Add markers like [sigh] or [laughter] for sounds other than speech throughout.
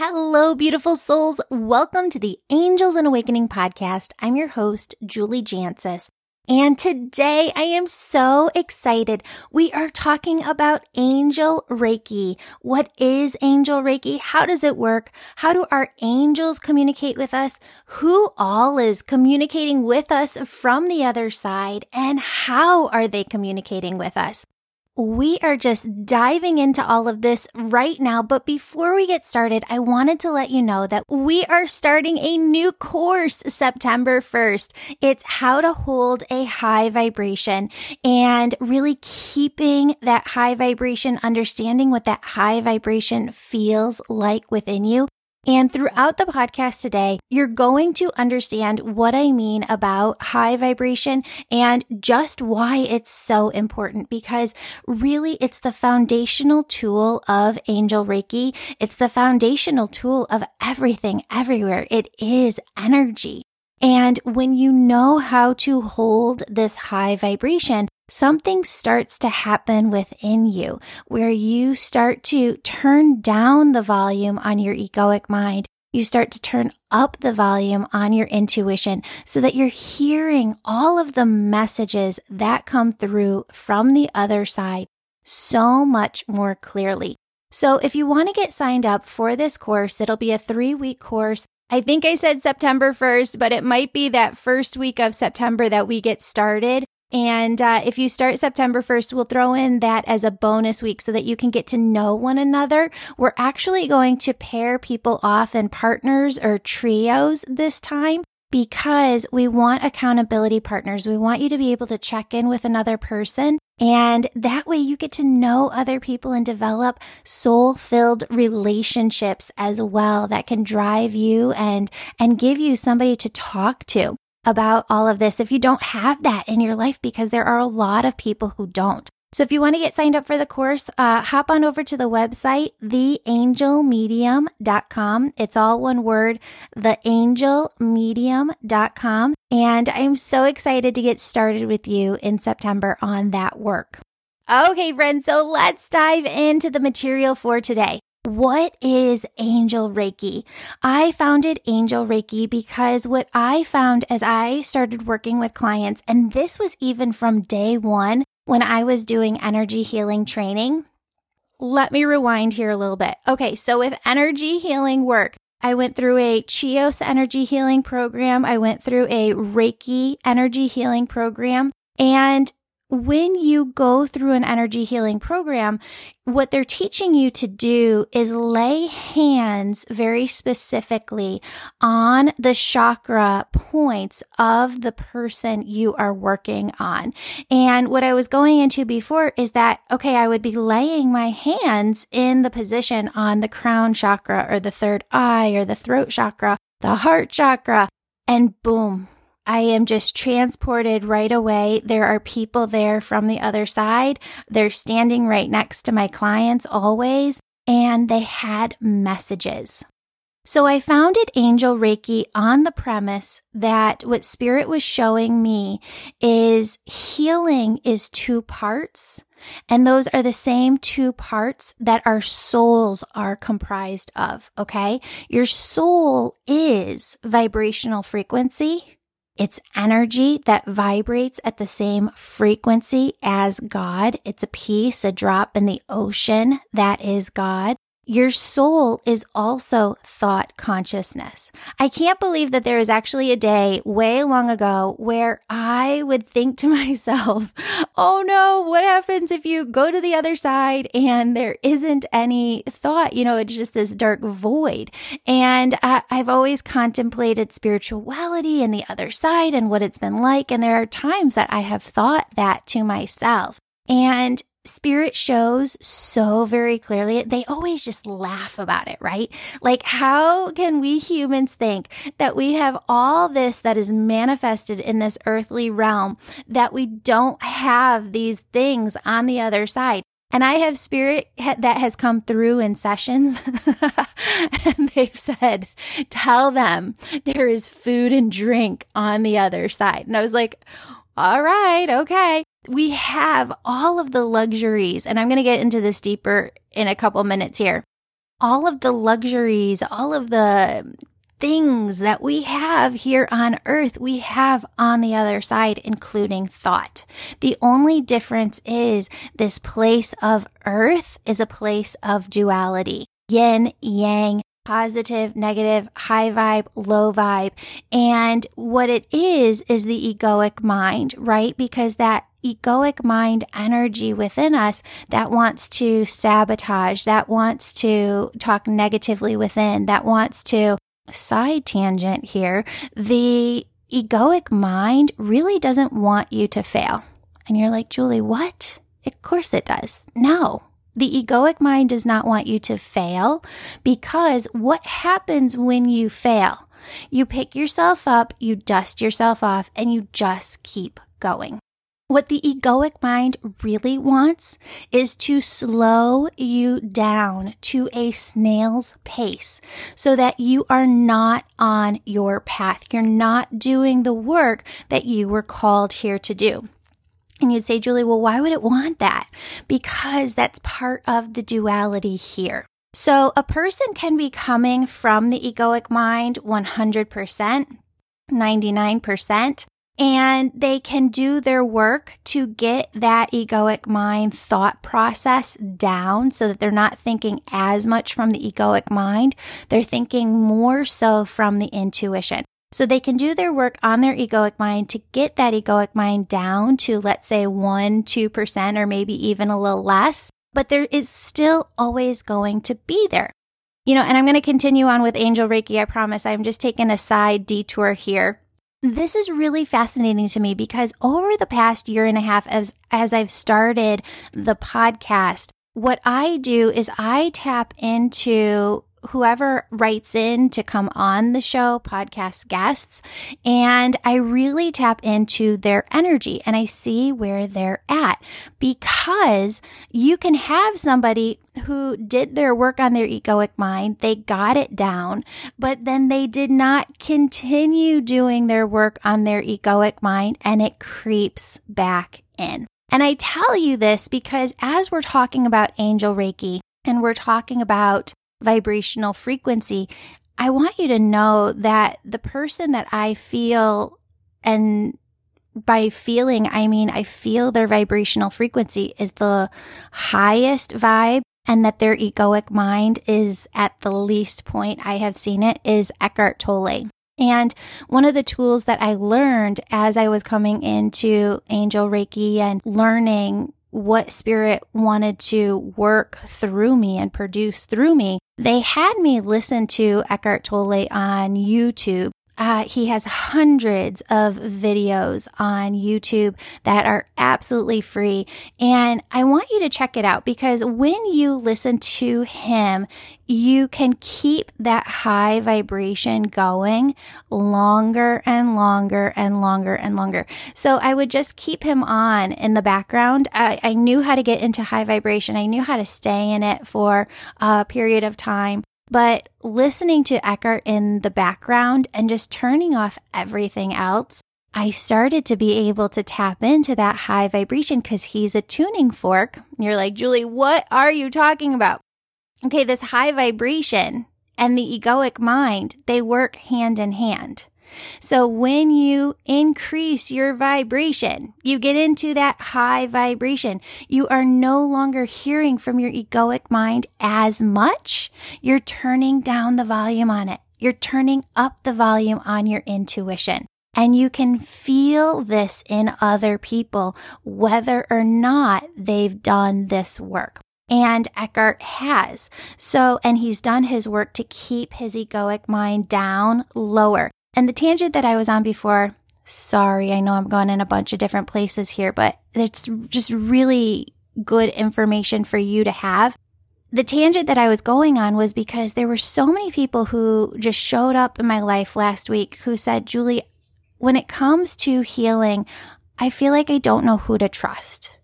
Hello, beautiful souls. Welcome to the Angels and Awakening podcast. I'm your host, Julie Jancius. And today I am so excited. We are talking about angel Reiki. What is angel Reiki? How does it work? How do our angels communicate with us? Who all is communicating with us from the other side? And how are they communicating with us? We are just diving into all of this right now. But before we get started, I wanted to let you know that we are starting a new course September 1st. It's how to hold a high vibration and really keeping that high vibration, understanding what that high vibration feels like within you and throughout the podcast today, you're going to understand what I mean about high vibration and just why it's so important because really it's the foundational tool of Angel Reiki. It's the foundational tool of everything everywhere. It is energy. And when you know how to hold this high vibration, something starts to happen within you where you start to turn down the volume on your egoic mind. You start to turn up the volume on your intuition so that you're hearing all of the messages that come through from the other side so much more clearly. So if you want to get signed up for this course, it'll be a three week course. I think I said September 1st, but it might be that first week of September that we get started. And uh, if you start September 1st, we'll throw in that as a bonus week so that you can get to know one another. We're actually going to pair people off in partners or trios this time because we want accountability partners. We want you to be able to check in with another person. And that way you get to know other people and develop soul filled relationships as well that can drive you and, and give you somebody to talk to about all of this if you don't have that in your life because there are a lot of people who don't. So if you want to get signed up for the course, uh, hop on over to the website, theangelmedium.com. It's all one word, theangelmedium.com. And I'm so excited to get started with you in September on that work. Okay, friends. So let's dive into the material for today. What is Angel Reiki? I founded Angel Reiki because what I found as I started working with clients, and this was even from day one when I was doing energy healing training. Let me rewind here a little bit. Okay, so with energy healing work, I went through a Chios energy healing program. I went through a Reiki energy healing program. And when you go through an energy healing program, what they're teaching you to do is lay hands very specifically on the chakra points of the person you are working on. And what I was going into before is that, okay, I would be laying my hands in the position on the crown chakra or the third eye or the throat chakra, the heart chakra, and boom, I am just transported right away. There are people there from the other side. They're standing right next to my clients always, and they had messages. So I founded Angel Reiki on the premise that what spirit was showing me is healing is two parts. And those are the same two parts that our souls are comprised of. Okay. Your soul is vibrational frequency. It's energy that vibrates at the same frequency as God. It's a piece, a drop in the ocean that is God. Your soul is also thought consciousness. I can't believe that there is actually a day way long ago where I would think to [laughs] myself, oh no, what happens if you go to the other side and there isn't any thought? You know, it's just this dark void. And I, I've always contemplated spirituality and the other side and what it's been like. And there are times that I have thought that to myself. And spirit shows so very clearly. They always just laugh about it, right? Like, how can we humans think that we have all this that is manifested in this earthly realm that we don't have these things on the other side? And I have spirit that has come through in sessions [laughs] and they've said, tell them there is food and drink on the other side. And I was like, all right, okay we have all of the luxuries, and I'm going to get into this deeper in a couple minutes here. all of the luxuries, all of the things that we have here on earth, we have on the other side, including thought. The only difference is this place of earth is a place of duality. Yin, yang, positive, negative, high vibe, low vibe. And what it is, is the egoic mind, right? Because that egoic mind energy within us that wants to sabotage, that wants to talk negatively within, that wants to side tangent here. The egoic mind really doesn't want you to fail. And you're like, Julie, what? Of course it does. No, the egoic mind does not want you to fail because what happens when you fail? You pick yourself up, you dust yourself off, and you just keep going. What the egoic mind really wants is to slow you down to a snail's pace so that you are not on your path. You're not doing the work that you were called here to do. And you'd say, Julie, well, why would it want that? Because that's part of the duality here. So a person can be coming from the egoic mind 100%, 99%, and they can do their work to get that egoic mind thought process down so that they're not thinking as much from the egoic mind. They're thinking more so from the intuition. So they can do their work on their egoic mind to get that egoic mind down to, let's say, 1, 2%, or maybe even a little less. But there is still always going to be there. You know, and I'm going to continue on with Angel Reiki. I promise I'm just taking a side detour here this is really fascinating to me because over the past year and a half as as I've started the podcast, what I do is I tap into whoever writes in to come on the show, podcast guests, and I really tap into their energy and I see where they're at because you can have somebody who did their work on their egoic mind. They got it down, but then they did not continue doing their work on their egoic mind and it creeps back in. And I tell you this because as we're talking about angel Reiki and we're talking about vibrational frequency, I want you to know that the person that I feel and by feeling, I mean, I feel their vibrational frequency is the highest vibe and that their egoic mind is at the least point I have seen it is Eckhart Tolle. And one of the tools that I learned as I was coming into Angel Reiki and learning what spirit wanted to work through me and produce through me, they had me listen to Eckhart Tolle on YouTube uh, he has hundreds of videos on YouTube that are absolutely free. And I want you to check it out because when you listen to him, you can keep that high vibration going longer and longer and longer and longer. So I would just keep him on in the background. I, I knew how to get into high vibration. I knew how to stay in it for a period of time. But listening to Eckhart in the background and just turning off everything else, I started to be able to tap into that high vibration because he's a tuning fork. You're like, Julie, what are you talking about? Okay, this high vibration and the egoic mind, they work hand in hand. So when you increase your vibration, you get into that high vibration. You are no longer hearing from your egoic mind as much. You're turning down the volume on it. You're turning up the volume on your intuition. And you can feel this in other people, whether or not they've done this work. And Eckhart has. So, and he's done his work to keep his egoic mind down lower. And the tangent that I was on before, sorry, I know I'm going in a bunch of different places here, but it's just really good information for you to have. The tangent that I was going on was because there were so many people who just showed up in my life last week who said, Julie, when it comes to healing, I feel like I don't know who to trust.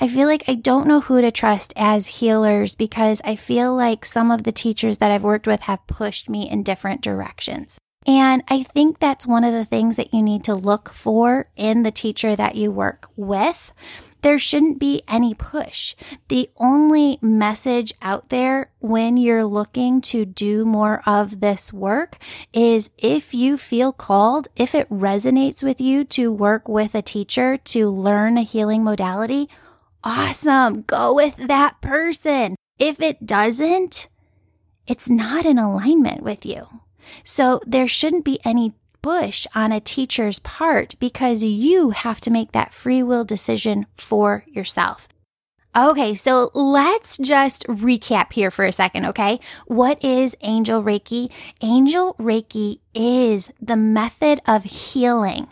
I feel like I don't know who to trust as healers because I feel like some of the teachers that I've worked with have pushed me in different directions. And I think that's one of the things that you need to look for in the teacher that you work with there shouldn't be any push. The only message out there when you're looking to do more of this work is if you feel called, if it resonates with you to work with a teacher to learn a healing modality, awesome. Go with that person. If it doesn't, it's not in alignment with you. So there shouldn't be any push on a teacher's part because you have to make that free will decision for yourself. Okay, so let's just recap here for a second, okay? What is Angel Reiki? Angel Reiki is the method of healing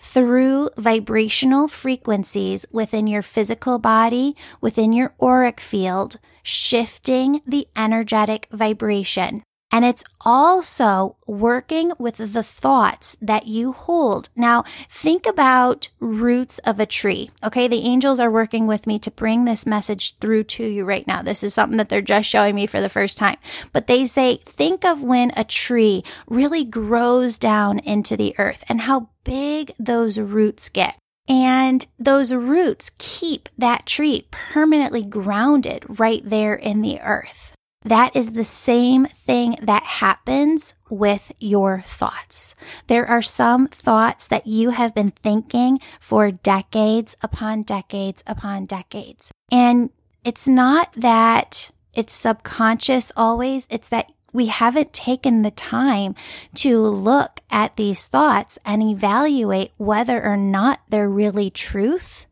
through vibrational frequencies within your physical body, within your auric field, shifting the energetic vibration. And it's also working with the thoughts that you hold. Now, think about roots of a tree. Okay. The angels are working with me to bring this message through to you right now. This is something that they're just showing me for the first time. But they say, think of when a tree really grows down into the earth and how big those roots get. And those roots keep that tree permanently grounded right there in the earth. That is the same thing that happens with your thoughts. There are some thoughts that you have been thinking for decades upon decades upon decades. And it's not that it's subconscious always. It's that we haven't taken the time to look at these thoughts and evaluate whether or not they're really truth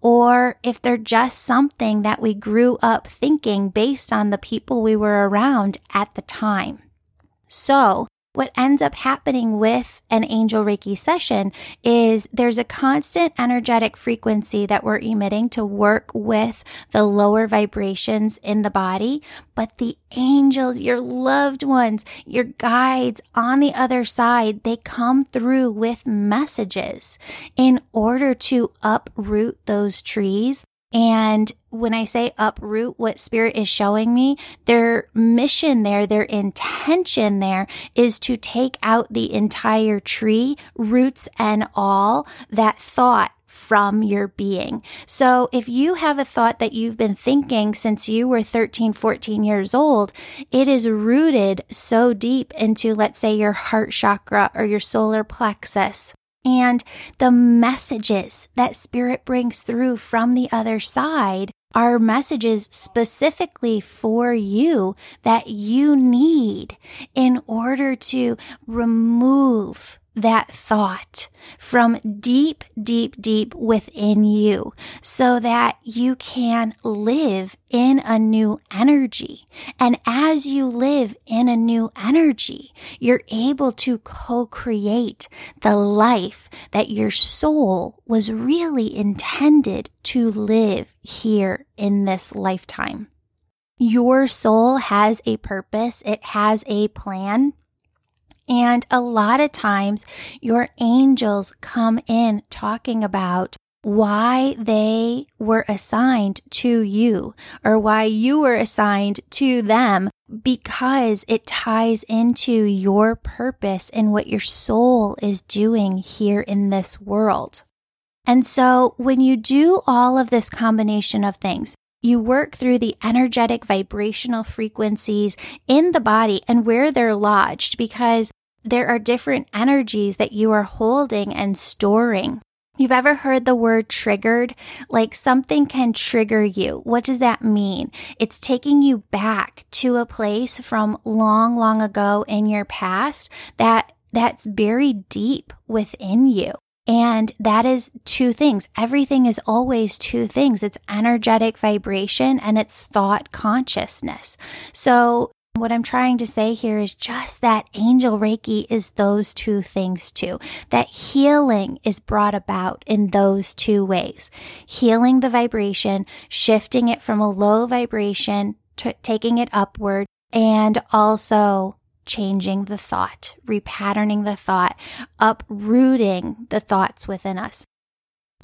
or if they're just something that we grew up thinking based on the people we were around at the time. So what ends up happening with an angel Reiki session is there's a constant energetic frequency that we're emitting to work with the lower vibrations in the body. But the angels, your loved ones, your guides on the other side, they come through with messages in order to uproot those trees and when I say uproot, what spirit is showing me, their mission there, their intention there is to take out the entire tree, roots and all, that thought from your being. So if you have a thought that you've been thinking since you were 13, 14 years old, it is rooted so deep into, let's say, your heart chakra or your solar plexus and the messages that spirit brings through from the other side are messages specifically for you that you need in order to remove that thought from deep, deep, deep within you so that you can live in a new energy. And as you live in a new energy, you're able to co-create the life that your soul was really intended to live here in this lifetime. Your soul has a purpose. It has a plan. And a lot of times your angels come in talking about why they were assigned to you or why you were assigned to them because it ties into your purpose and what your soul is doing here in this world. And so when you do all of this combination of things, you work through the energetic vibrational frequencies in the body and where they're lodged because there are different energies that you are holding and storing. You've ever heard the word triggered? Like something can trigger you. What does that mean? It's taking you back to a place from long, long ago in your past that that's buried deep within you. And that is two things. Everything is always two things. It's energetic vibration and it's thought consciousness. So what I'm trying to say here is just that angel Reiki is those two things too. That healing is brought about in those two ways. Healing the vibration, shifting it from a low vibration to taking it upward and also changing the thought, repatterning the thought, uprooting the thoughts within us.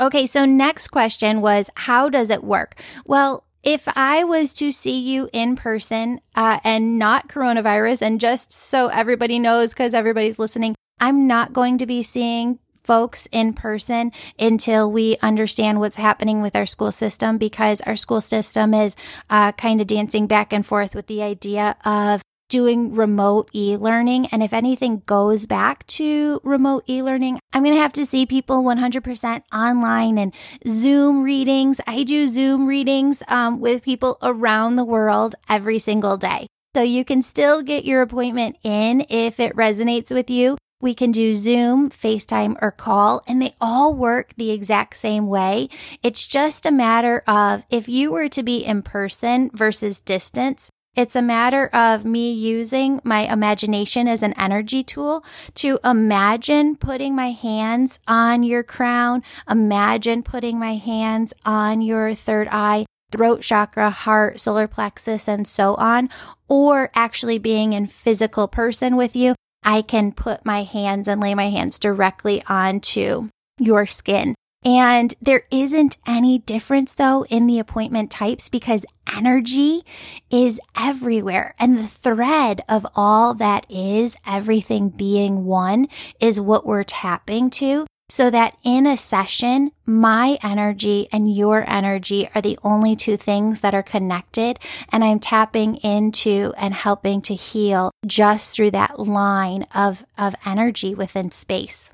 Okay, so next question was how does it work? Well, if I was to see you in person uh, and not coronavirus, and just so everybody knows, because everybody's listening, I'm not going to be seeing folks in person until we understand what's happening with our school system because our school system is uh, kind of dancing back and forth with the idea of doing remote e-learning. And if anything goes back to remote e-learning, I'm going to have to see people 100% online and Zoom readings. I do Zoom readings um, with people around the world every single day. So you can still get your appointment in if it resonates with you. We can do Zoom, FaceTime, or call, and they all work the exact same way. It's just a matter of if you were to be in person versus distance, it's a matter of me using my imagination as an energy tool to imagine putting my hands on your crown, imagine putting my hands on your third eye, throat chakra, heart, solar plexus, and so on, or actually being in physical person with you I can put my hands and lay my hands directly onto your skin. And there isn't any difference though in the appointment types because energy is everywhere. And the thread of all that is everything being one is what we're tapping to so that in a session, my energy and your energy are the only two things that are connected. And I'm tapping into and helping to heal just through that line of, of energy within space.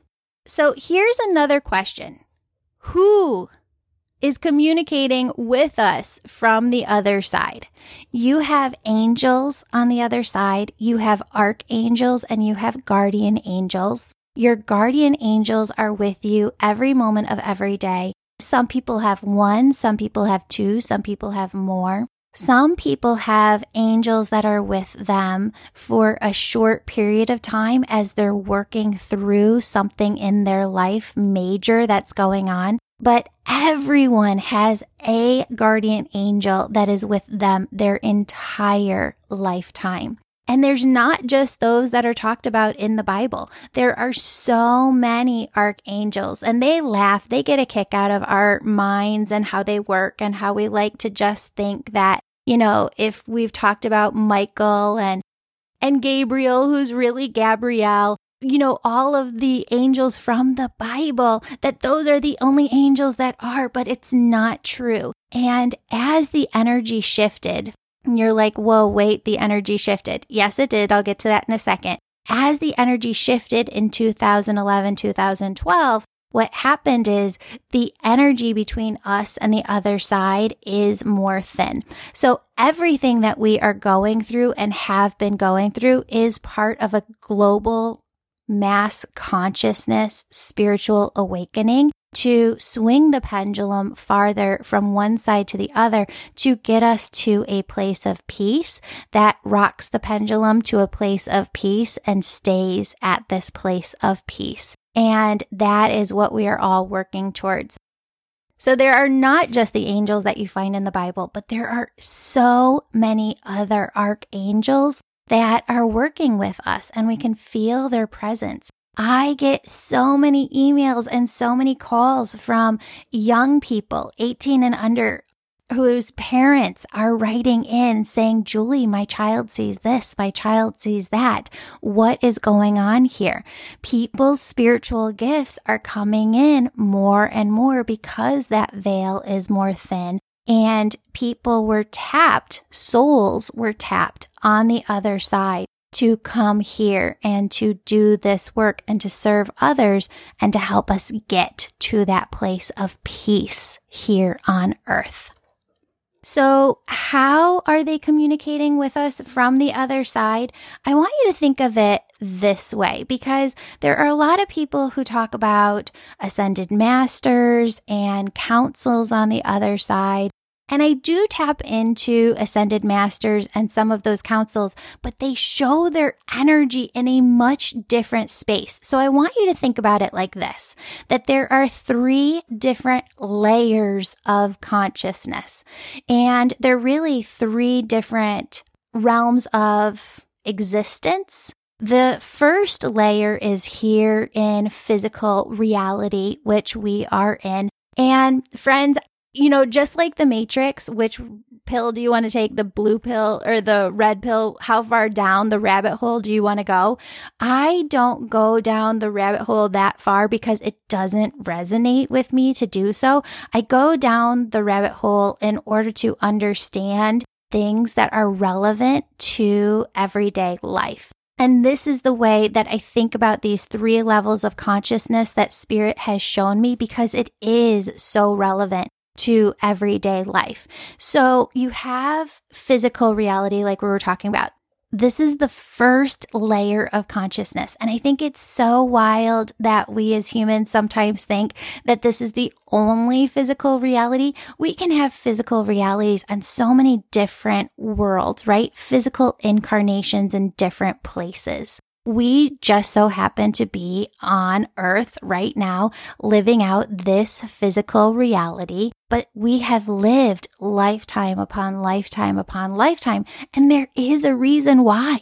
So here's another question. Who is communicating with us from the other side. You have angels on the other side. You have archangels and you have guardian angels. Your guardian angels are with you every moment of every day. Some people have one, some people have two, some people have more. Some people have angels that are with them for a short period of time as they're working through something in their life major that's going on. But everyone has a guardian angel that is with them their entire lifetime. And there's not just those that are talked about in the Bible. There are so many archangels and they laugh. They get a kick out of our minds and how they work and how we like to just think that, you know, if we've talked about Michael and, and Gabriel, who's really Gabrielle, you know, all of the angels from the Bible, that those are the only angels that are, but it's not true. And as the energy shifted you're like, whoa, wait, the energy shifted. Yes, it did. I'll get to that in a second. As the energy shifted in 2011, 2012, what happened is the energy between us and the other side is more thin. So everything that we are going through and have been going through is part of a global mass consciousness spiritual awakening to swing the pendulum farther from one side to the other to get us to a place of peace that rocks the pendulum to a place of peace and stays at this place of peace. And that is what we are all working towards. So there are not just the angels that you find in the Bible, but there are so many other archangels that are working with us and we can feel their presence. I get so many emails and so many calls from young people, 18 and under, whose parents are writing in saying, Julie, my child sees this, my child sees that. What is going on here? People's spiritual gifts are coming in more and more because that veil is more thin and people were tapped, souls were tapped on the other side to come here and to do this work and to serve others and to help us get to that place of peace here on earth. So how are they communicating with us from the other side? I want you to think of it this way because there are a lot of people who talk about ascended masters and councils on the other side. And I do tap into ascended masters and some of those councils, but they show their energy in a much different space. So I want you to think about it like this, that there are three different layers of consciousness and they're really three different realms of existence. The first layer is here in physical reality, which we are in. And friends, you know, just like the Matrix, which pill do you want to take? The blue pill or the red pill? How far down the rabbit hole do you want to go? I don't go down the rabbit hole that far because it doesn't resonate with me to do so. I go down the rabbit hole in order to understand things that are relevant to everyday life. And this is the way that I think about these three levels of consciousness that spirit has shown me because it is so relevant to everyday life. So you have physical reality, like we were talking about. This is the first layer of consciousness. And I think it's so wild that we as humans sometimes think that this is the only physical reality. We can have physical realities on so many different worlds, right? Physical incarnations in different places. We just so happen to be on earth right now, living out this physical reality, but we have lived lifetime upon lifetime upon lifetime. And there is a reason why.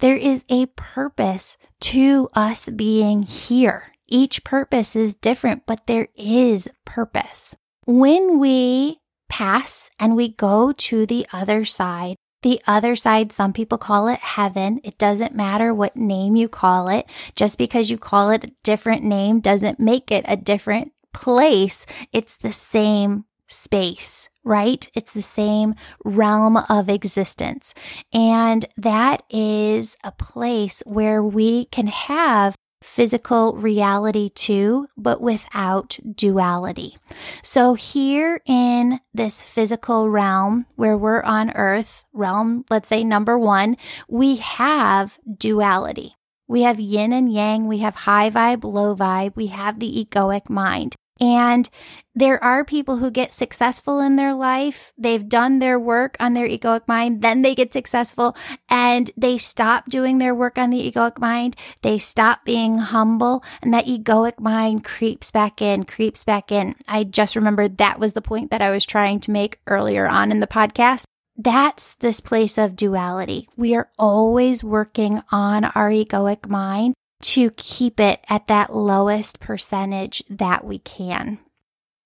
There is a purpose to us being here. Each purpose is different, but there is purpose. When we pass and we go to the other side, the other side, some people call it heaven. It doesn't matter what name you call it. Just because you call it a different name doesn't make it a different place. It's the same space, right? It's the same realm of existence. And that is a place where we can have physical reality too, but without duality. So here in this physical realm where we're on earth, realm, let's say number one, we have duality. We have yin and yang. We have high vibe, low vibe. We have the egoic mind. And there are people who get successful in their life. They've done their work on their egoic mind. Then they get successful and they stop doing their work on the egoic mind. They stop being humble and that egoic mind creeps back in, creeps back in. I just remembered that was the point that I was trying to make earlier on in the podcast. That's this place of duality. We are always working on our egoic mind to keep it at that lowest percentage that we can.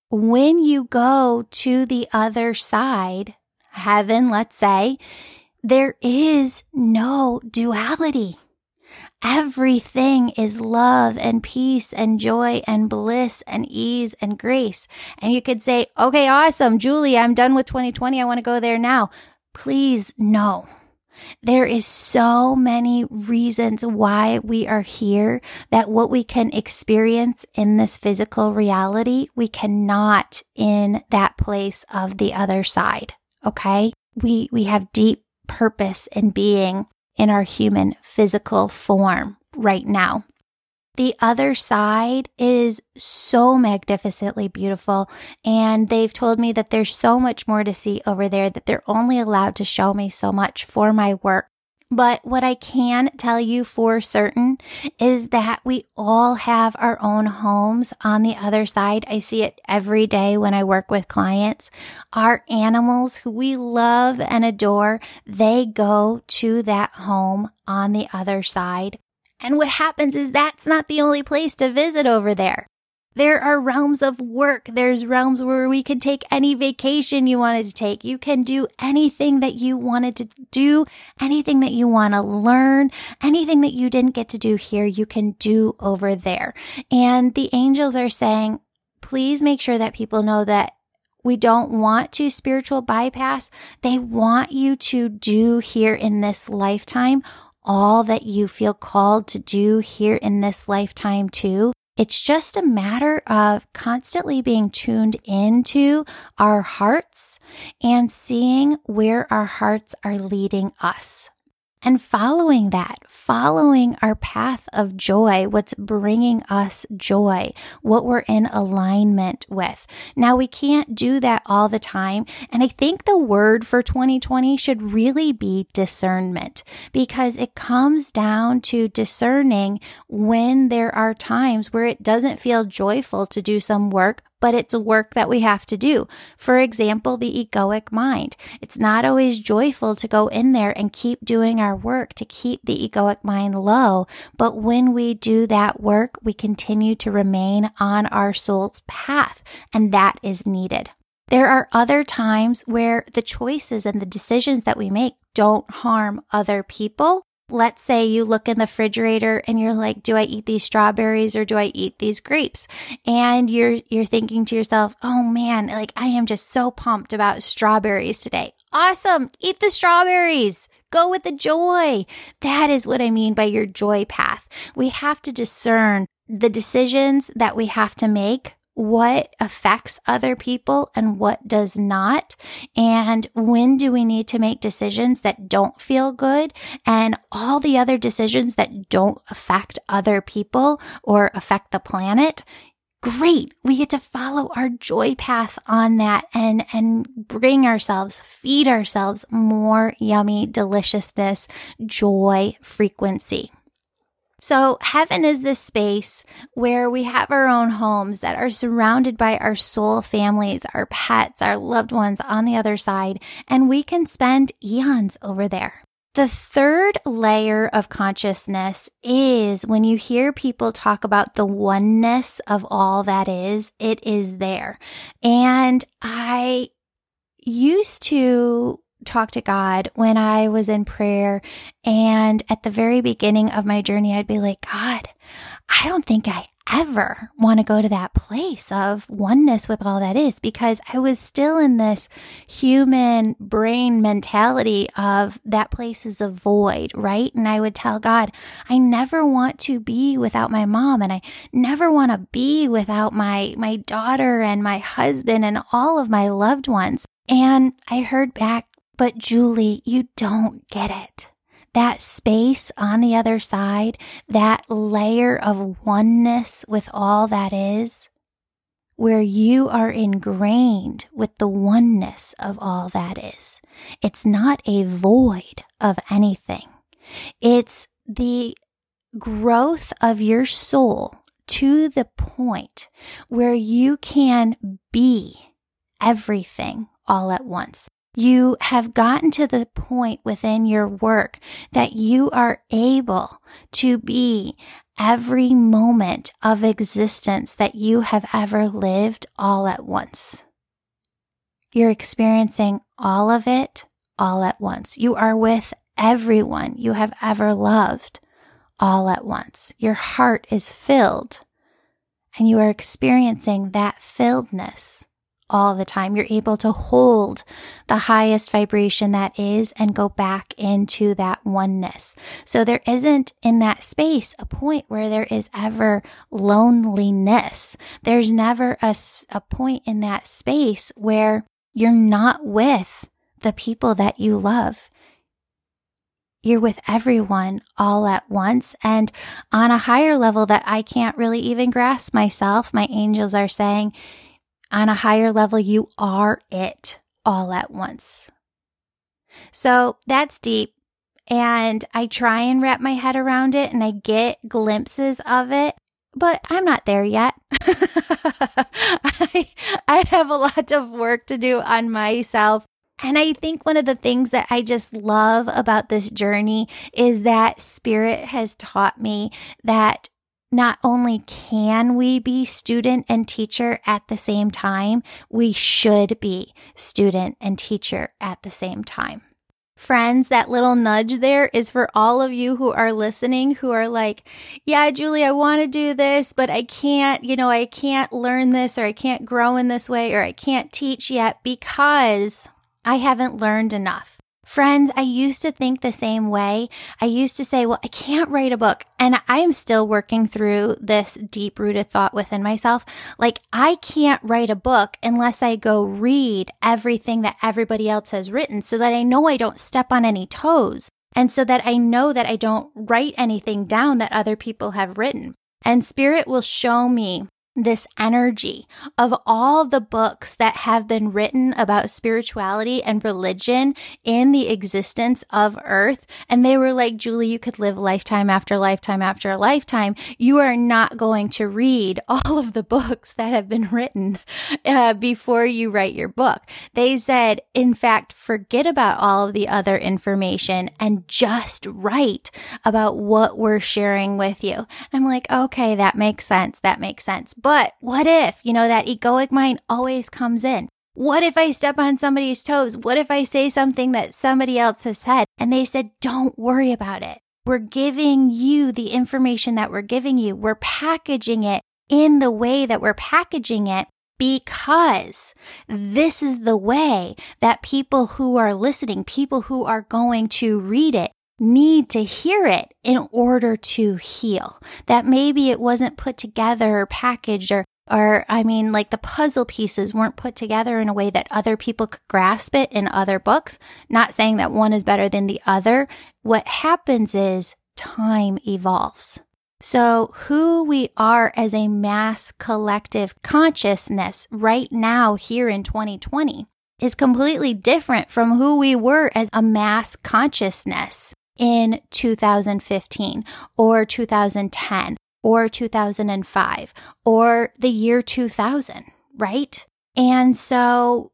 When you go to the other side, heaven, let's say, there is no duality. Everything is love and peace and joy and bliss and ease and grace. And you could say, okay, awesome, Julie, I'm done with 2020. I want to go there now. Please, no. There is so many reasons why we are here that what we can experience in this physical reality, we cannot in that place of the other side. Okay. We, we have deep purpose in being in our human physical form right now. The other side is so magnificently beautiful. And they've told me that there's so much more to see over there that they're only allowed to show me so much for my work. But what I can tell you for certain is that we all have our own homes on the other side. I see it every day when I work with clients. Our animals who we love and adore, they go to that home on the other side. And what happens is that's not the only place to visit over there. There are realms of work. There's realms where we can take any vacation you wanted to take. You can do anything that you wanted to do, anything that you want to learn, anything that you didn't get to do here, you can do over there. And the angels are saying, please make sure that people know that we don't want to spiritual bypass. They want you to do here in this lifetime all that you feel called to do here in this lifetime too. It's just a matter of constantly being tuned into our hearts and seeing where our hearts are leading us and following that, following our path of joy, what's bringing us joy, what we're in alignment with. Now we can't do that all the time. And I think the word for 2020 should really be discernment because it comes down to discerning when there are times where it doesn't feel joyful to do some work, but it's a work that we have to do. For example, the egoic mind. It's not always joyful to go in there and keep doing our work to keep the egoic mind low. But when we do that work, we continue to remain on our soul's path and that is needed. There are other times where the choices and the decisions that we make don't harm other people. Let's say you look in the refrigerator and you're like, do I eat these strawberries or do I eat these grapes? And you're, you're thinking to yourself, oh man, like I am just so pumped about strawberries today. Awesome. Eat the strawberries. Go with the joy. That is what I mean by your joy path. We have to discern the decisions that we have to make what affects other people and what does not. And when do we need to make decisions that don't feel good and all the other decisions that don't affect other people or affect the planet? Great. We get to follow our joy path on that and, and bring ourselves, feed ourselves more yummy deliciousness, joy frequency. So heaven is this space where we have our own homes that are surrounded by our soul families, our pets, our loved ones on the other side, and we can spend eons over there. The third layer of consciousness is when you hear people talk about the oneness of all that is, it is there. And I used to talk to God when I was in prayer. And at the very beginning of my journey, I'd be like, God, I don't think I ever want to go to that place of oneness with all that is because I was still in this human brain mentality of that place is a void, right? And I would tell God, I never want to be without my mom and I never want to be without my, my daughter and my husband and all of my loved ones. And I heard back but Julie, you don't get it. That space on the other side, that layer of oneness with all that is, where you are ingrained with the oneness of all that is. It's not a void of anything. It's the growth of your soul to the point where you can be everything all at once. You have gotten to the point within your work that you are able to be every moment of existence that you have ever lived all at once. You're experiencing all of it all at once. You are with everyone you have ever loved all at once. Your heart is filled and you are experiencing that filledness all the time. You're able to hold the highest vibration that is and go back into that oneness. So there isn't in that space a point where there is ever loneliness. There's never a, a point in that space where you're not with the people that you love. You're with everyone all at once and on a higher level that I can't really even grasp myself. My angels are saying, on a higher level, you are it all at once. So that's deep. And I try and wrap my head around it and I get glimpses of it, but I'm not there yet. [laughs] I, I have a lot of work to do on myself. And I think one of the things that I just love about this journey is that spirit has taught me that not only can we be student and teacher at the same time, we should be student and teacher at the same time. Friends, that little nudge there is for all of you who are listening who are like, yeah, Julie, I want to do this, but I can't, you know, I can't learn this or I can't grow in this way or I can't teach yet because I haven't learned enough. Friends, I used to think the same way. I used to say, well, I can't write a book. And I am still working through this deep rooted thought within myself. Like, I can't write a book unless I go read everything that everybody else has written so that I know I don't step on any toes. And so that I know that I don't write anything down that other people have written. And spirit will show me this energy of all the books that have been written about spirituality and religion in the existence of earth. And they were like, Julie, you could live lifetime after lifetime after lifetime. You are not going to read [laughs] all of the books that have been written uh, before you write your book. They said, in fact, forget about all of the other information and just write about what we're sharing with you. And I'm like, okay, that makes sense. That makes sense. But what if, you know, that egoic mind always comes in. What if I step on somebody's toes? What if I say something that somebody else has said? And they said, don't worry about it. We're giving you the information that we're giving you. We're packaging it in the way that we're packaging it because this is the way that people who are listening, people who are going to read it, need to hear it in order to heal. That maybe it wasn't put together or packaged or or I mean like the puzzle pieces weren't put together in a way that other people could grasp it in other books. Not saying that one is better than the other. What happens is time evolves. So who we are as a mass collective consciousness right now here in 2020 is completely different from who we were as a mass consciousness in 2015 or 2010 or 2005 or the year 2000, right? And so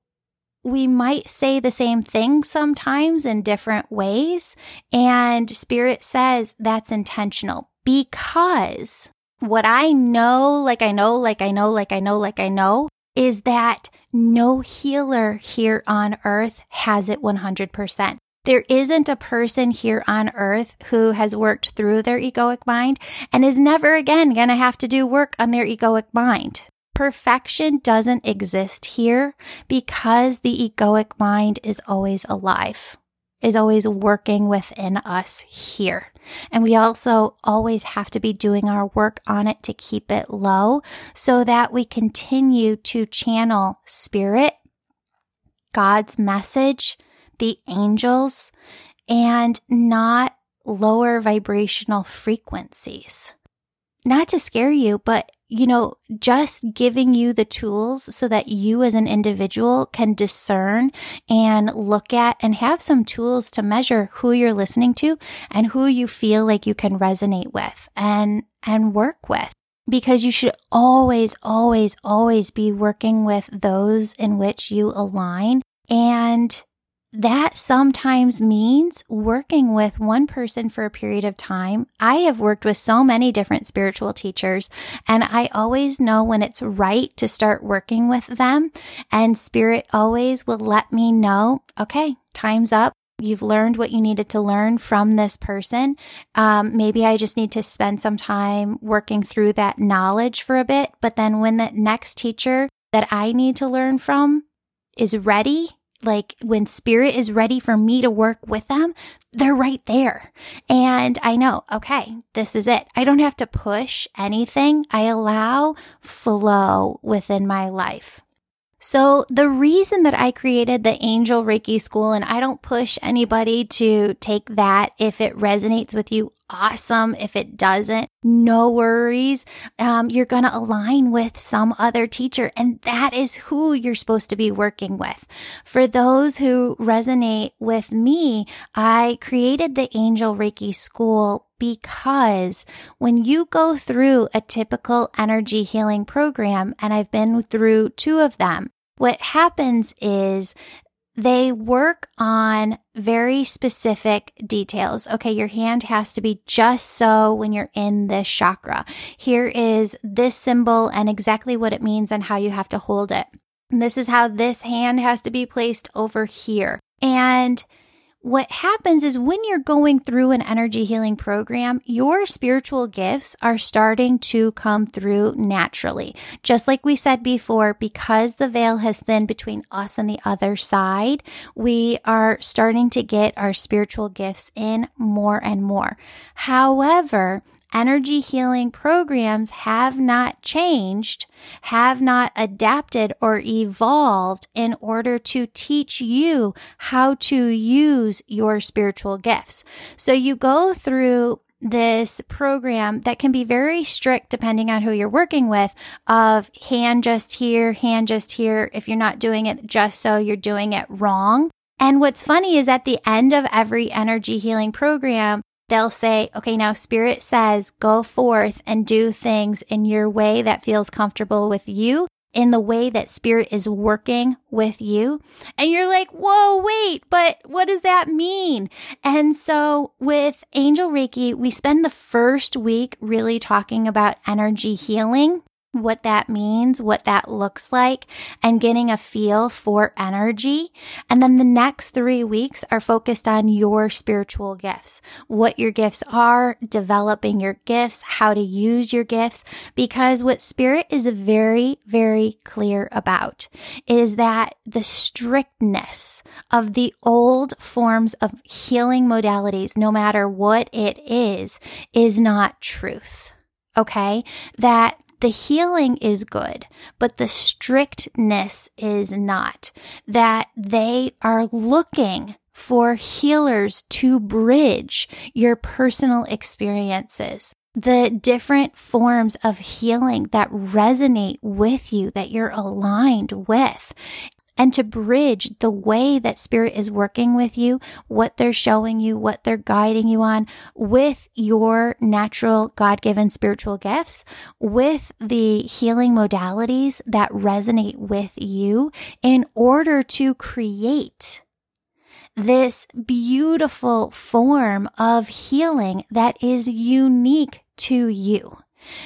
we might say the same thing sometimes in different ways. And spirit says that's intentional because what I know, like I know, like I know, like I know, like I know, is that no healer here on earth has it 100%. There isn't a person here on earth who has worked through their egoic mind and is never again going to have to do work on their egoic mind. Perfection doesn't exist here because the egoic mind is always alive is always working within us here. And we also always have to be doing our work on it to keep it low so that we continue to channel spirit, God's message, the angels, and not lower vibrational frequencies. Not to scare you, but you know, just giving you the tools so that you as an individual can discern and look at and have some tools to measure who you're listening to and who you feel like you can resonate with and, and work with. Because you should always, always, always be working with those in which you align and that sometimes means working with one person for a period of time. I have worked with so many different spiritual teachers and I always know when it's right to start working with them and spirit always will let me know, okay, time's up. You've learned what you needed to learn from this person. Um, maybe I just need to spend some time working through that knowledge for a bit. But then when the next teacher that I need to learn from is ready, like when spirit is ready for me to work with them, they're right there. And I know, okay, this is it. I don't have to push anything. I allow flow within my life. So the reason that I created the Angel Reiki School, and I don't push anybody to take that if it resonates with you, awesome. If it doesn't, no worries. Um, you're going to align with some other teacher, and that is who you're supposed to be working with. For those who resonate with me, I created the Angel Reiki School because when you go through a typical energy healing program, and I've been through two of them, what happens is they work on very specific details. Okay, your hand has to be just so when you're in this chakra. Here is this symbol and exactly what it means and how you have to hold it. And this is how this hand has to be placed over here. And what happens is when you're going through an energy healing program, your spiritual gifts are starting to come through naturally. Just like we said before, because the veil has thinned between us and the other side, we are starting to get our spiritual gifts in more and more. However, energy healing programs have not changed, have not adapted or evolved in order to teach you how to use your spiritual gifts. So you go through this program that can be very strict depending on who you're working with of hand just here, hand just here. If you're not doing it just so, you're doing it wrong. And what's funny is at the end of every energy healing program, they'll say, okay, now spirit says go forth and do things in your way that feels comfortable with you in the way that spirit is working with you. And you're like, whoa, wait, but what does that mean? And so with Angel Reiki, we spend the first week really talking about energy healing what that means, what that looks like, and getting a feel for energy. And then the next three weeks are focused on your spiritual gifts, what your gifts are, developing your gifts, how to use your gifts, because what spirit is very, very clear about is that the strictness of the old forms of healing modalities, no matter what it is, is not truth. Okay. That the healing is good, but the strictness is not. That they are looking for healers to bridge your personal experiences. The different forms of healing that resonate with you, that you're aligned with and to bridge the way that spirit is working with you, what they're showing you, what they're guiding you on with your natural God given spiritual gifts, with the healing modalities that resonate with you in order to create this beautiful form of healing that is unique to you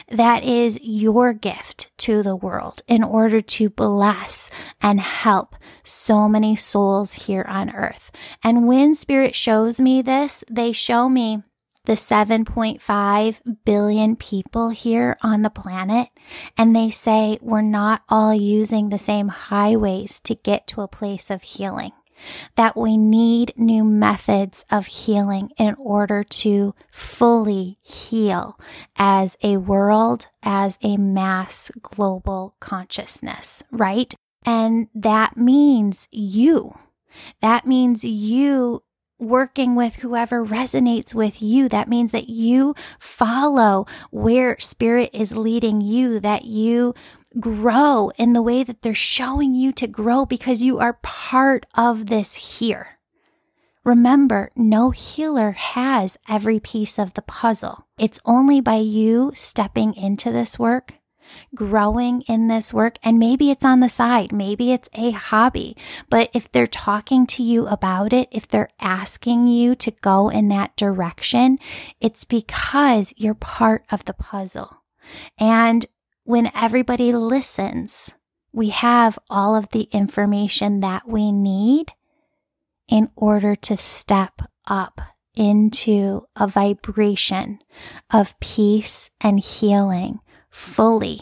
that is your gift to the world in order to bless and help so many souls here on earth. And when spirit shows me this, they show me the 7.5 billion people here on the planet. And they say we're not all using the same highways to get to a place of healing that we need new methods of healing in order to fully heal as a world, as a mass global consciousness, right? And that means you. That means you working with whoever resonates with you. That means that you follow where spirit is leading you, that you grow in the way that they're showing you to grow because you are part of this here. Remember, no healer has every piece of the puzzle. It's only by you stepping into this work, growing in this work, and maybe it's on the side, maybe it's a hobby. But if they're talking to you about it, if they're asking you to go in that direction, it's because you're part of the puzzle. And when everybody listens, we have all of the information that we need in order to step up into a vibration of peace and healing fully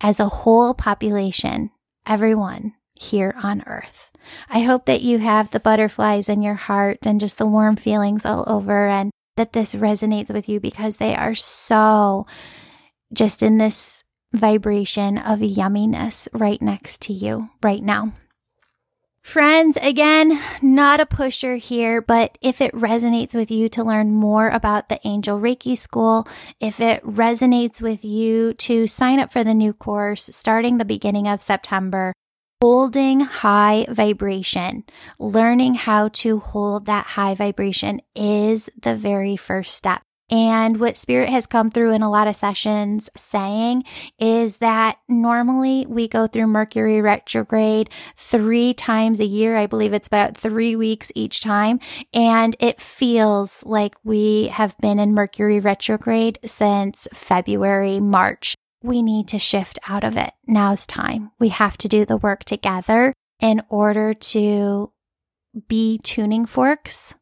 as a whole population, everyone here on earth. I hope that you have the butterflies in your heart and just the warm feelings all over and that this resonates with you because they are so just in this vibration of yumminess right next to you right now. Friends, again, not a pusher here, but if it resonates with you to learn more about the Angel Reiki School, if it resonates with you to sign up for the new course starting the beginning of September, holding high vibration, learning how to hold that high vibration is the very first step. And what spirit has come through in a lot of sessions saying is that normally we go through Mercury retrograde three times a year. I believe it's about three weeks each time. And it feels like we have been in Mercury retrograde since February, March. We need to shift out of it. Now's time. We have to do the work together in order to be tuning forks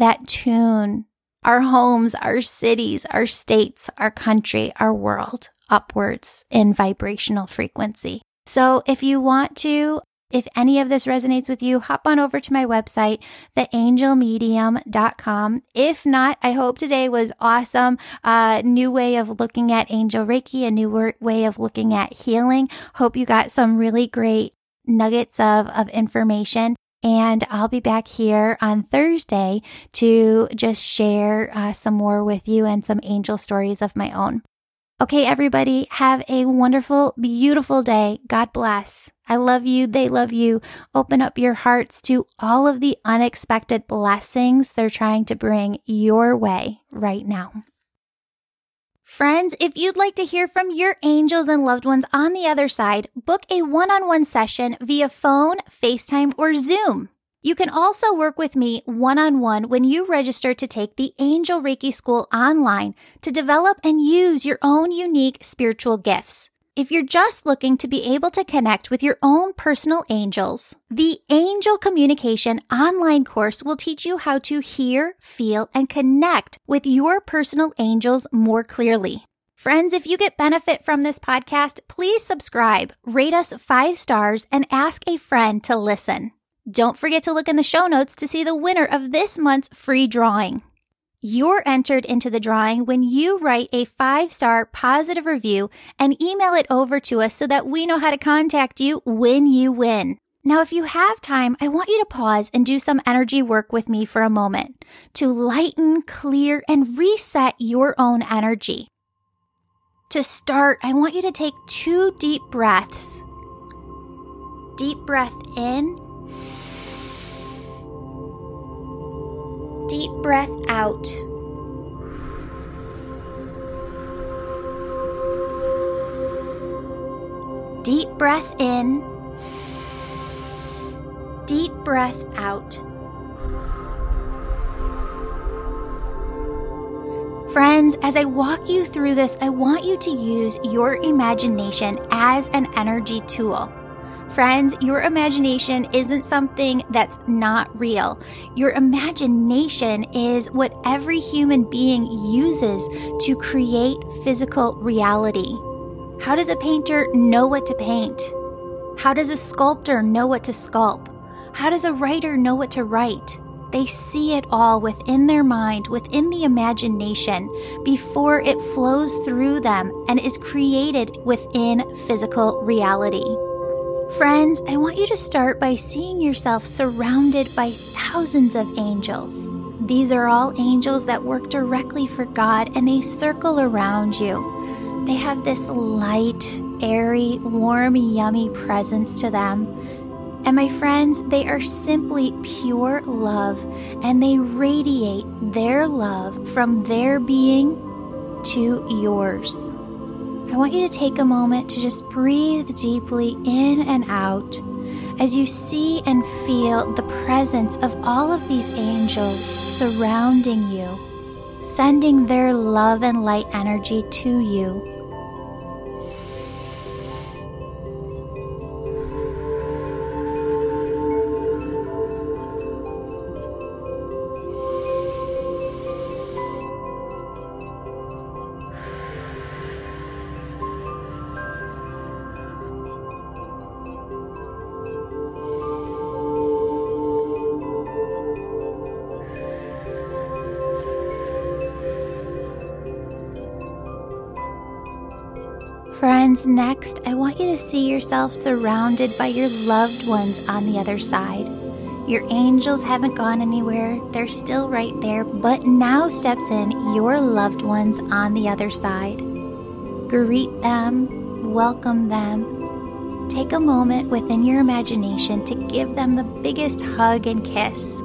that tune our homes, our cities, our states, our country, our world upwards in vibrational frequency. So if you want to, if any of this resonates with you, hop on over to my website, theangelmedium.com. If not, I hope today was awesome. Uh, new way of looking at angel Reiki, a new way of looking at healing. Hope you got some really great nuggets of, of information. And I'll be back here on Thursday to just share uh, some more with you and some angel stories of my own. Okay, everybody, have a wonderful, beautiful day. God bless. I love you. They love you. Open up your hearts to all of the unexpected blessings they're trying to bring your way right now. Friends, if you'd like to hear from your angels and loved ones on the other side, book a one-on-one session via phone, FaceTime, or Zoom. You can also work with me one-on-one when you register to take the Angel Reiki School online to develop and use your own unique spiritual gifts. If you're just looking to be able to connect with your own personal angels, the Angel Communication online course will teach you how to hear, feel, and connect with your personal angels more clearly. Friends, if you get benefit from this podcast, please subscribe, rate us five stars, and ask a friend to listen. Don't forget to look in the show notes to see the winner of this month's free drawing. You're entered into the drawing when you write a five star positive review and email it over to us so that we know how to contact you when you win. Now, if you have time, I want you to pause and do some energy work with me for a moment to lighten, clear, and reset your own energy. To start, I want you to take two deep breaths. Deep breath in deep breath out. Deep breath in. Deep breath out. Friends, as I walk you through this, I want you to use your imagination as an energy tool. Friends, your imagination isn't something that's not real. Your imagination is what every human being uses to create physical reality. How does a painter know what to paint? How does a sculptor know what to sculpt? How does a writer know what to write? They see it all within their mind, within the imagination, before it flows through them and is created within physical reality. Friends, I want you to start by seeing yourself surrounded by thousands of angels. These are all angels that work directly for God and they circle around you. They have this light, airy, warm, yummy presence to them. And my friends, they are simply pure love and they radiate their love from their being to yours. I want you to take a moment to just breathe deeply in and out as you see and feel the presence of all of these angels surrounding you, sending their love and light energy to you. Friends, next, I want you to see yourself surrounded by your loved ones on the other side. Your angels haven't gone anywhere, they're still right there, but now steps in your loved ones on the other side. Greet them, welcome them. Take a moment within your imagination to give them the biggest hug and kiss.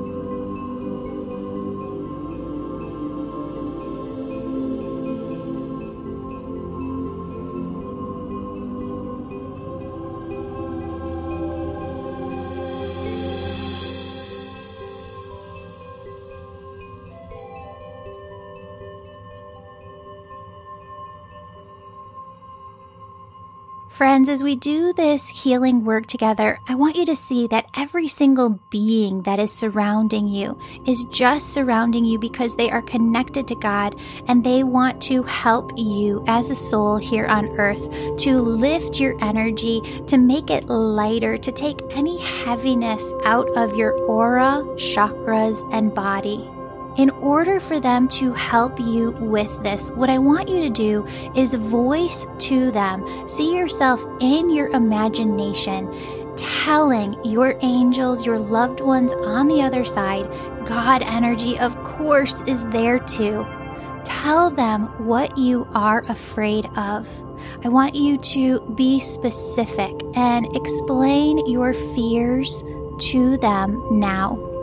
Friends, as we do this healing work together, I want you to see that every single being that is surrounding you is just surrounding you because they are connected to God and they want to help you as a soul here on earth to lift your energy, to make it lighter, to take any heaviness out of your aura, chakras, and body. In order for them to help you with this, what I want you to do is voice to them, see yourself in your imagination, telling your angels, your loved ones on the other side, God energy, of course, is there too. Tell them what you are afraid of. I want you to be specific and explain your fears to them now.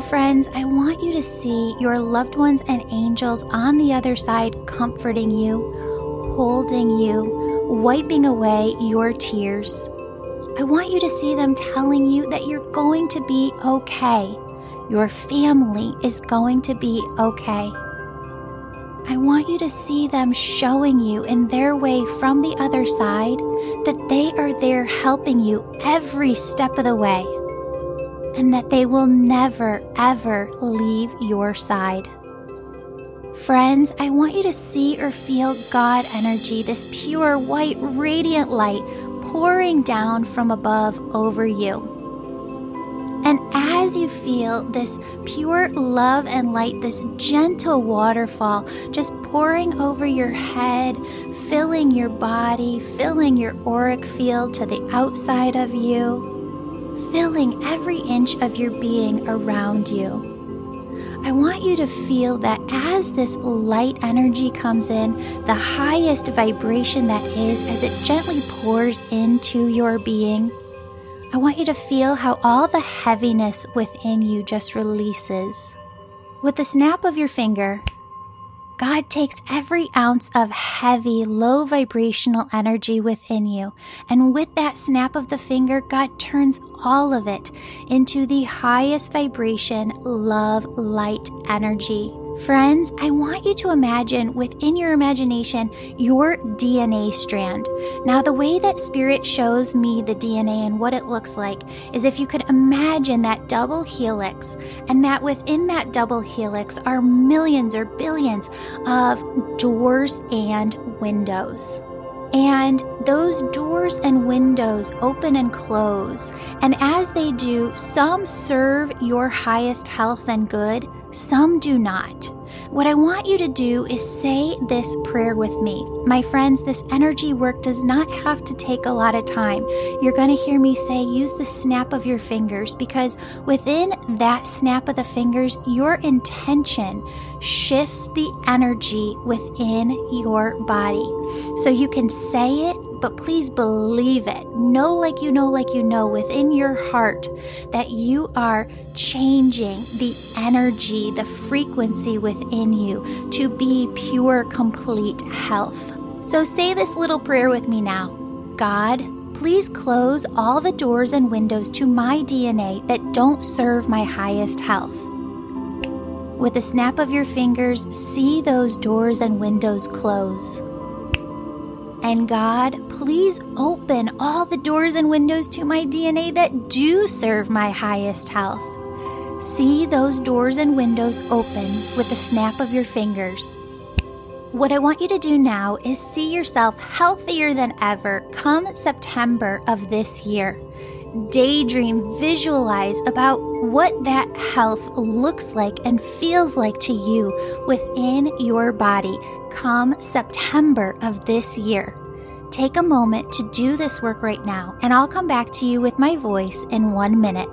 Friends, I want you to see your loved ones and angels on the other side comforting you, holding you, wiping away your tears. I want you to see them telling you that you're going to be okay. Your family is going to be okay. I want you to see them showing you in their way from the other side that they are there helping you every step of the way and that they will never, ever leave your side. Friends, I want you to see or feel God energy, this pure, white, radiant light pouring down from above over you. And as you feel this pure love and light, this gentle waterfall just pouring over your head, filling your body, filling your auric field to the outside of you, filling every inch of your being around you. I want you to feel that as this light energy comes in, the highest vibration that is, as it gently pours into your being, I want you to feel how all the heaviness within you just releases. With the snap of your finger, God takes every ounce of heavy, low vibrational energy within you. And with that snap of the finger, God turns all of it into the highest vibration, love, light energy. Friends, I want you to imagine within your imagination your DNA strand. Now, the way that Spirit shows me the DNA and what it looks like is if you could imagine that double helix, and that within that double helix are millions or billions of doors and windows. And those doors and windows open and close. And as they do, some serve your highest health and good, some do not. What I want you to do is say this prayer with me. My friends, this energy work does not have to take a lot of time. You're going to hear me say use the snap of your fingers because within that snap of the fingers, your intention shifts the energy within your body. So you can say it but please believe it. Know, like you know, like you know, within your heart that you are changing the energy, the frequency within you to be pure, complete health. So say this little prayer with me now God, please close all the doors and windows to my DNA that don't serve my highest health. With a snap of your fingers, see those doors and windows close. And God, please open all the doors and windows to my DNA that do serve my highest health. See those doors and windows open with the snap of your fingers. What I want you to do now is see yourself healthier than ever come September of this year. Daydream, visualize about what that health looks like and feels like to you within your body come September of this year. Take a moment to do this work right now, and I'll come back to you with my voice in one minute.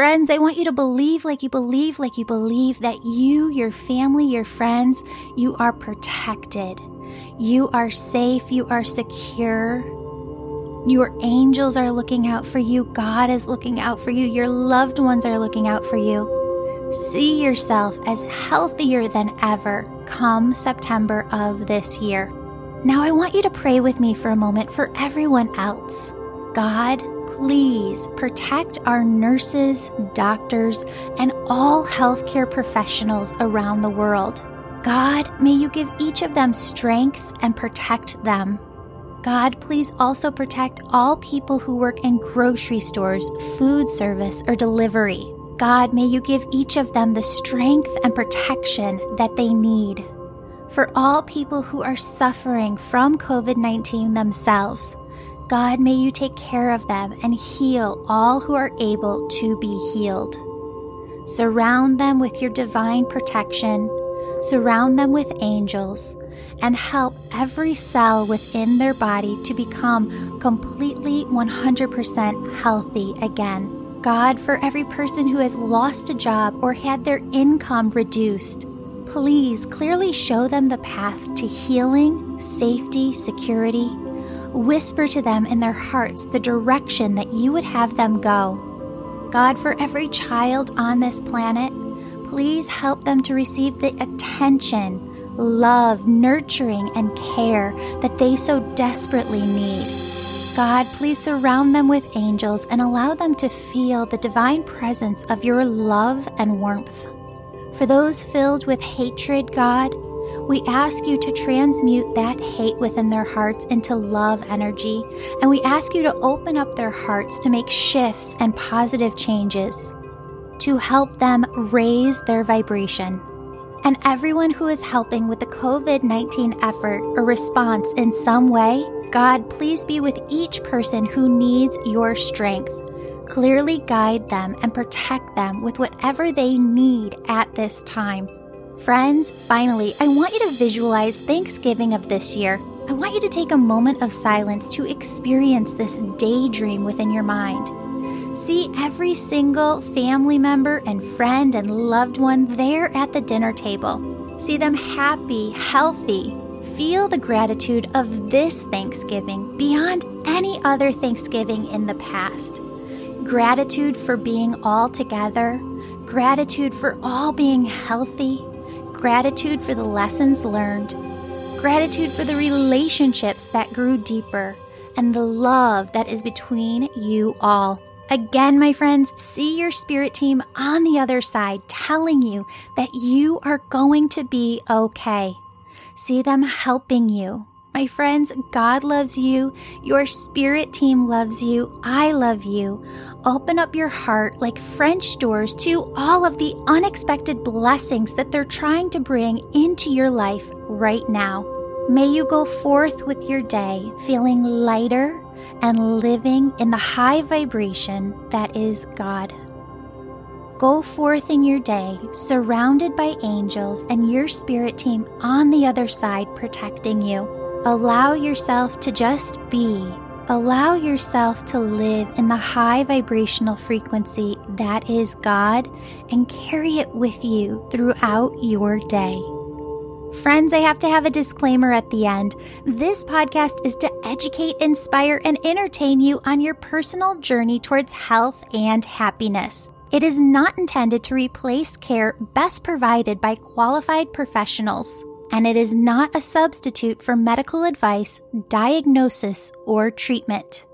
Friends, I want you to believe like you believe, like you believe that you, your family, your friends, you are protected. You are safe. You are secure. Your angels are looking out for you. God is looking out for you. Your loved ones are looking out for you. See yourself as healthier than ever come September of this year. Now, I want you to pray with me for a moment for everyone else. God, please protect our nurses, doctors, and all healthcare professionals around the world. God, may you give each of them strength and protect them. God, please also protect all people who work in grocery stores, food service, or delivery. God, may you give each of them the strength and protection that they need. For all people who are suffering from COVID 19 themselves, God, may you take care of them and heal all who are able to be healed. Surround them with your divine protection, surround them with angels, and help every cell within their body to become completely 100% healthy again. God, for every person who has lost a job or had their income reduced, please clearly show them the path to healing, safety, security. Whisper to them in their hearts the direction that you would have them go. God, for every child on this planet, please help them to receive the attention, love, nurturing, and care that they so desperately need. God, please surround them with angels and allow them to feel the divine presence of your love and warmth. For those filled with hatred, God, we ask you to transmute that hate within their hearts into love energy, and we ask you to open up their hearts to make shifts and positive changes to help them raise their vibration. And everyone who is helping with the COVID 19 effort or response in some way, God, please be with each person who needs your strength. Clearly guide them and protect them with whatever they need at this time. Friends, finally, I want you to visualize Thanksgiving of this year. I want you to take a moment of silence to experience this daydream within your mind. See every single family member and friend and loved one there at the dinner table. See them happy, healthy, feel the gratitude of this Thanksgiving beyond any other Thanksgiving in the past. Gratitude for being all together, gratitude for all being healthy, gratitude for the lessons learned, gratitude for the relationships that grew deeper, and the love that is between you all. Again, my friends, see your spirit team on the other side telling you that you are going to be okay. See them helping you. My friends, God loves you. Your spirit team loves you. I love you. Open up your heart like French doors to all of the unexpected blessings that they're trying to bring into your life right now. May you go forth with your day feeling lighter and living in the high vibration that is God. Go forth in your day, surrounded by angels and your spirit team on the other side protecting you. Allow yourself to just be. Allow yourself to live in the high vibrational frequency that is God and carry it with you throughout your day. Friends, I have to have a disclaimer at the end. This podcast is to educate, inspire, and entertain you on your personal journey towards health and happiness. It is not intended to replace care best provided by qualified professionals, and it is not a substitute for medical advice, diagnosis, or treatment.